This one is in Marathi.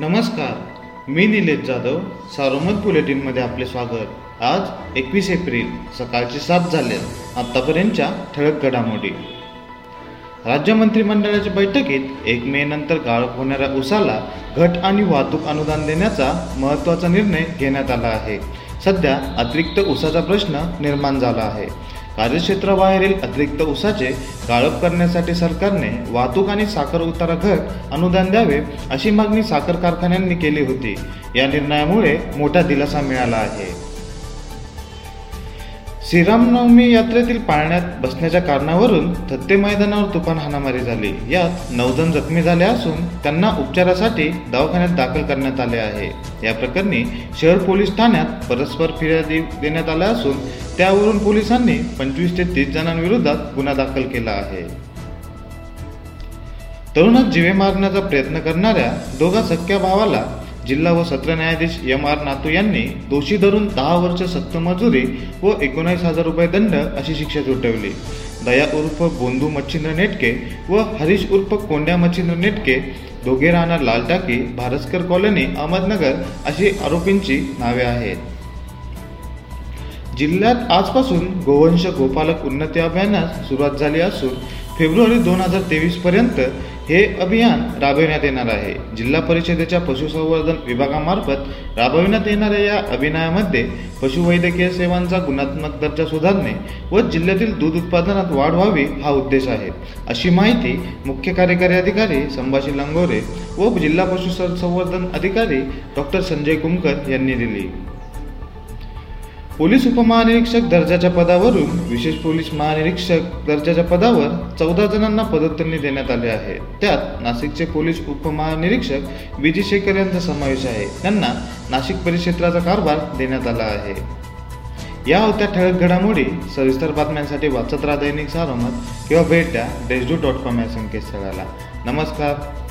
नमस्कार मी निलेश जाधव सारोमत बुलेटिनमध्ये आपले स्वागत. आज एकवीस एप्रिल सकाळचे सात झाले आत्तापर्यंतच्या ठळक घडामोडी. राज्य मंत्रिमंडळाच्या बैठकीत एक मे नंतर गाळप होणाऱ्या उसाला घट आणि वाहतूक अनुदान देण्याचा महत्त्वाचा निर्णय घेण्यात आला आहे. सध्या अतिरिक्त उसाचा प्रश्न निर्माण झाला आहे. कार्यक्षेत्राबाहेरील अतिरिक्त उसाचे गाळप करण्यासाठी सरकारने वाहतूक आणि साखर उतारा घट अनुदान द्यावे अशी मागणी साखर कारखान्यांनी केली होती. या निर्णयामुळे मोठा दिलासा मिळाला आहे. श्रीरामनवमी यात्रेतील पाळण्यात बसण्याच्या कारणावरून थत्ते मैदानावर तुफान हाणामारी झाली. यात नऊ जण जखमी झाले असून त्यांना उपचारासाठी दवाखान्यात दाखल करण्यात आले आहे. या प्रकरणी शहर पोलीस ठाण्यात परस्पर फिर्यादी देण्यात आल्या असून त्यावरून पोलिसांनी पंचवीस ते तीस जणांविरोधात गुन्हा दाखल केला आहे. तरुणात जिवे मारण्याचा प्रयत्न करणाऱ्या दोघा सख्या भावाला जिल्हा व सत्र न्यायाधीश एम आर नातू यांनी दोषी धरून दहा वर्ष सक्तमजुरी व एकोणीस हजार रुपये दंड अशी शिक्षा सुटवली. दया उर्फ बोंधू मच्छिंद्र नेटके व हरीश उर्फ कोंड्या मच्छिंद्र नेटके दोघे राहणार लालटाकी भारस्कर कॉलनी अहमदनगर अशी आरोपींची नावे आहेत. जिल्ह्यात आजपासून गोवंश गोपालक उन्नती अभियानास सुरुवात झाली असून फेब्रुवारी दोन हजार तेवीस पर्यंत हे अभियान राबविण्यात येणार आहे. जिल्हा परिषदेच्या पशुसंवर्धन विभागामार्फत राबविण्यात येणाऱ्या या अभियानामध्ये पशुवैद्यकीय सेवांचा गुणात्मक दर्जा सुधारणे व जिल्ह्यातील दूध उत्पादनात वाढ व्हावी हा उद्देश आहे. अशी माहिती मुख्य कार्यकारी अधिकारी संभाजी लंगोरे व जिल्हा पशुसंवर्धन अधिकारी डॉक्टर संजय कुमकर यांनी दिली. पोलीस उपमहानिरीक्षक दर्जाच्या पदावरून विशेष पोलीस महानिरीक्षक दर्जाच्या पदावर चौदा जणांना पदोत्तरणी देण्यात आले आहे. त्यात नाशिकचे पोलीस उपमहानिरीक्षक विजय शेखर यांचा समावेश आहे. त्यांना नाशिक परिक्षेत्राचा कारभार देण्यात आला आहे. या होत्या ठळक घडामोडी सविस्तर बातम्यांसाठी वाचत राहा दैनिक सारोमत किंवा भेट द्या देशदूत डॉट कॉम या संकेतस्थळाला. नमस्कार.